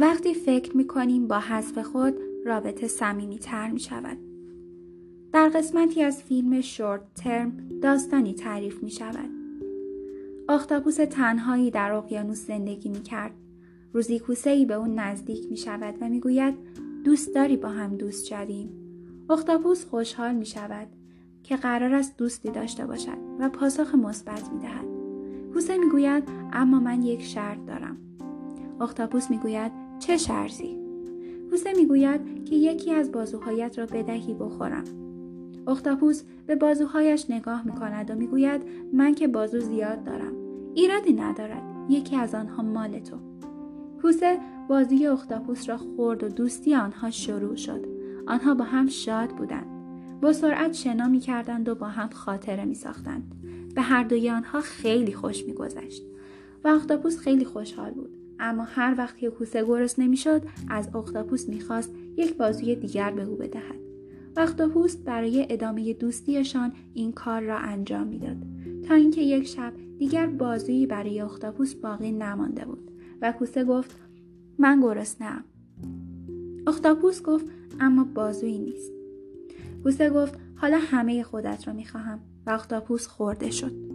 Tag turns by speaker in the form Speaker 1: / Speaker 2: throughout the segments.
Speaker 1: وقتی فکر می کنیم با حذف خود رابطه سمیمی تر می شود. در قسمتی از فیلم شورت ترم داستانی تعریف می شود. تنهایی در اقیانوس زندگی می کرد. روزی کوسه ای به اون نزدیک می شود و می گوید دوست داری با هم دوست شویم. اختاپوس خوشحال می شود که قرار است دوستی داشته باشد و پاسخ مثبت می دهد. کوسه می گوید اما من یک شرط دارم. اختاپوس می گوید چه شرطی؟ کوسه می گوید که یکی از بازوهایت را بدهی بخورم. اختاپوس به بازوهایش نگاه می کند و می گوید من که بازو زیاد دارم. ایرادی ندارد. یکی از آنها مال تو. کوسه بازی اختاپوس را خورد و دوستی آنها شروع شد. آنها با هم شاد بودند. با سرعت شنا می کردند و با هم خاطره می ساختند. به هر دوی آنها خیلی خوش می گذشت. و اختاپوس خیلی خوشحال بود. اما هر وقت که کوسه گرس نمی‌شد از اختاپوس می‌خواست یک بازوی دیگر به او بدهد. اختاپوس برای ادامه دوستیشان این کار را انجام می‌داد تا اینکه یک شب دیگر بازویی برای اختاپوس باقی نمانده بود و کوسه گفت من گرسنهام اختاپوس گفت اما بازویی نیست. کوسه گفت حالا همه خودت را می‌خواهم. و اختاپوس خورده شد.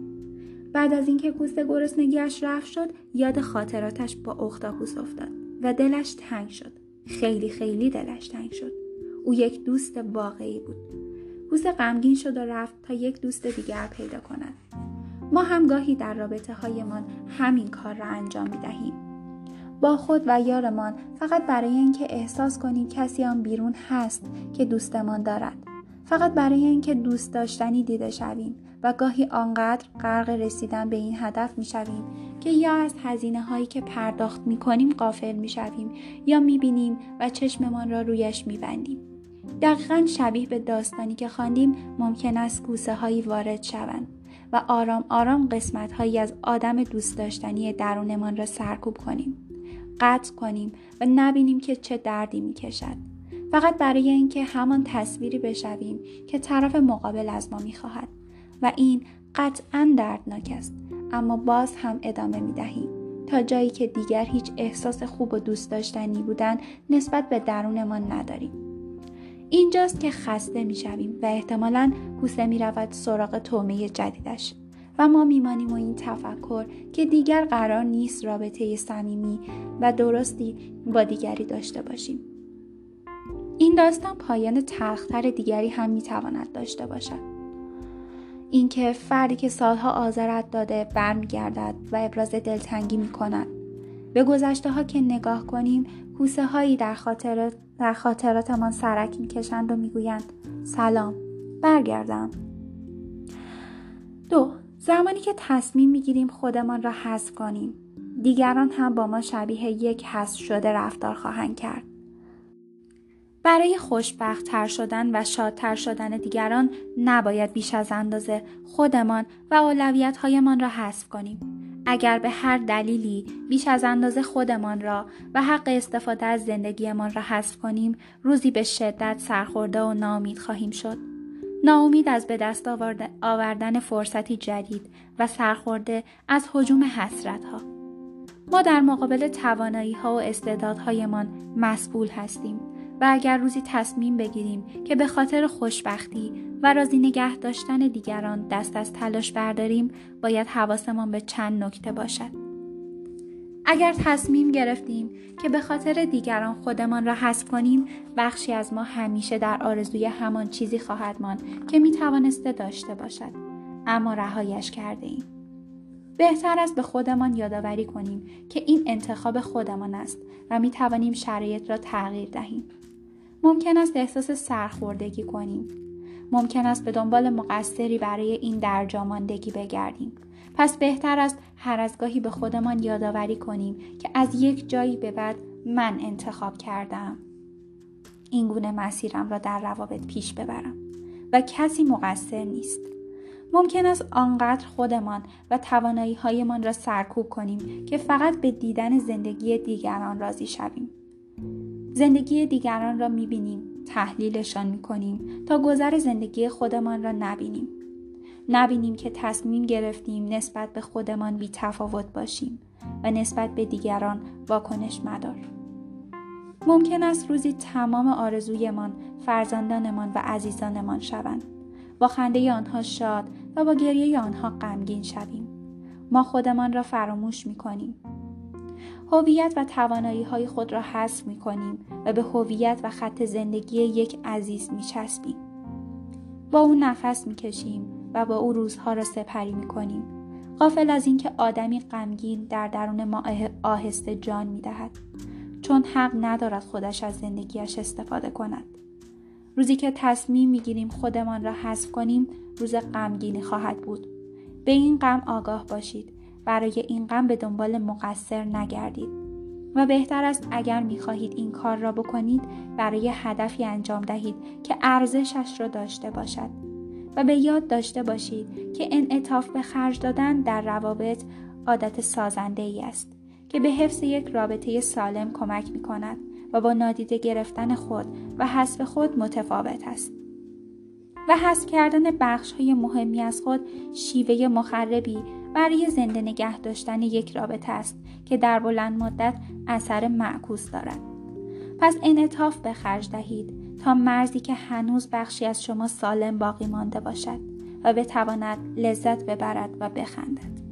Speaker 1: بعد از اینکه کوسه گرسنگیاش رفت شد یاد خاطراتش با اختاپوس افتاد و دلش تنگ شد خیلی خیلی دلش تنگ شد او یک دوست واقعی بود کوسه غمگین شد و رفت تا یک دوست دیگر پیدا کند ما هم گاهی در رابطه هایمان همین کار را انجام می دهیم. با خود و یارمان فقط برای اینکه احساس کنیم کسی آن بیرون هست که دوستمان دارد. فقط برای اینکه دوست داشتنی دیده شویم و گاهی آنقدر غرق رسیدن به این هدف می شویم که یا از هزینه هایی که پرداخت می کنیم قافل می شویم یا می بینیم و چشممان را رویش می بندیم. دقیقا شبیه به داستانی که خواندیم ممکن است گوسه هایی وارد شوند و آرام آرام قسمت هایی از آدم دوست داشتنی درونمان را سرکوب کنیم. قطع کنیم و نبینیم که چه دردی می کشد. فقط برای اینکه همان تصویری بشویم که طرف مقابل از ما می خواهد. و این قطعا دردناک است اما باز هم ادامه می دهیم تا جایی که دیگر هیچ احساس خوب و دوست داشتنی بودن نسبت به درونمان نداریم. اینجاست که خسته می شویم و احتمالا کوسه می رود سراغ تومه جدیدش. و ما میمانیم و این تفکر که دیگر قرار نیست رابطه صمیمی و درستی با دیگری داشته باشیم. این داستان پایان تلختر دیگری هم می‌تواند داشته باشد. اینکه فردی که سالها آزارت داده برمیگردد و ابراز دلتنگی می کند. به گذشته ها که نگاه کنیم کوسه هایی در, خاطر در خاطراتمان سرک می‌کشند و می‌گویند سلام برگردم. دو زمانی که تصمیم می‌گیریم خودمان را حذف کنیم. دیگران هم با ما شبیه یک حذف شده رفتار خواهند کرد. برای خوشبختتر شدن و شادتر شدن دیگران نباید بیش از اندازه خودمان و اولویت هایمان را حذف کنیم. اگر به هر دلیلی بیش از اندازه خودمان را و حق استفاده از زندگیمان را حذف کنیم روزی به شدت سرخورده و ناامید خواهیم شد. ناامید از به دست آوردن فرصتی جدید و سرخورده از حجوم حسرت ها. ما در مقابل توانایی ها و استعدادهایمان مسئول هستیم و اگر روزی تصمیم بگیریم که به خاطر خوشبختی و راضی نگه داشتن دیگران دست از تلاش برداریم باید حواسمان به چند نکته باشد اگر تصمیم گرفتیم که به خاطر دیگران خودمان را حذف کنیم بخشی از ما همیشه در آرزوی همان چیزی خواهد ماند که می توانسته داشته باشد اما رهایش کرده ایم. بهتر است به خودمان یادآوری کنیم که این انتخاب خودمان است و می توانیم شرایط را تغییر دهیم. ممکن است احساس سرخوردگی کنیم. ممکن است به دنبال مقصری برای این درجاماندگی بگردیم. پس بهتر است هر از گاهی به خودمان یادآوری کنیم که از یک جایی به بعد من انتخاب کردم. این گونه مسیرم را در روابط پیش ببرم و کسی مقصر نیست. ممکن است آنقدر خودمان و توانایی هایمان را سرکوب کنیم که فقط به دیدن زندگی دیگران راضی شویم. زندگی دیگران را می‌بینیم تحلیلشان می‌کنیم تا گذر زندگی خودمان را نبینیم. نبینیم که تصمیم گرفتیم نسبت به خودمان بی تفاوت باشیم و نسبت به دیگران واکنش مدار. ممکن است روزی تمام آرزویمان فرزندانمان و عزیزانمان شوند. با خنده آنها شاد و با گریه آنها غمگین شویم. ما خودمان را فراموش می کنیم هویت و توانایی های خود را حذف می کنیم و به هویت و خط زندگی یک عزیز می چسبیم. با او نفس می کشیم و با او روزها را سپری می کنیم. غافل از اینکه آدمی غمگین در درون ما آهسته جان می دهد. چون حق ندارد خودش از زندگیش استفاده کند. روزی که تصمیم می گیریم خودمان را حذف کنیم روز غمگینی خواهد بود. به این غم آگاه باشید برای این غم به دنبال مقصر نگردید و بهتر است اگر می‌خواهید این کار را بکنید برای هدفی انجام دهید که ارزشش را داشته باشد و به یاد داشته باشید که انعطاف به خرج دادن در روابط عادت سازنده ای است که به حفظ یک رابطه سالم کمک می کند و با نادیده گرفتن خود و حذف خود متفاوت است. و حذف کردن بخش های مهمی از خود شیوه مخربی برای زنده نگه داشتن یک رابطه است که در بلند مدت اثر معکوس دارد. پس انعطاف به خرج دهید تا مرزی که هنوز بخشی از شما سالم باقی مانده باشد و بتواند لذت ببرد و بخندد.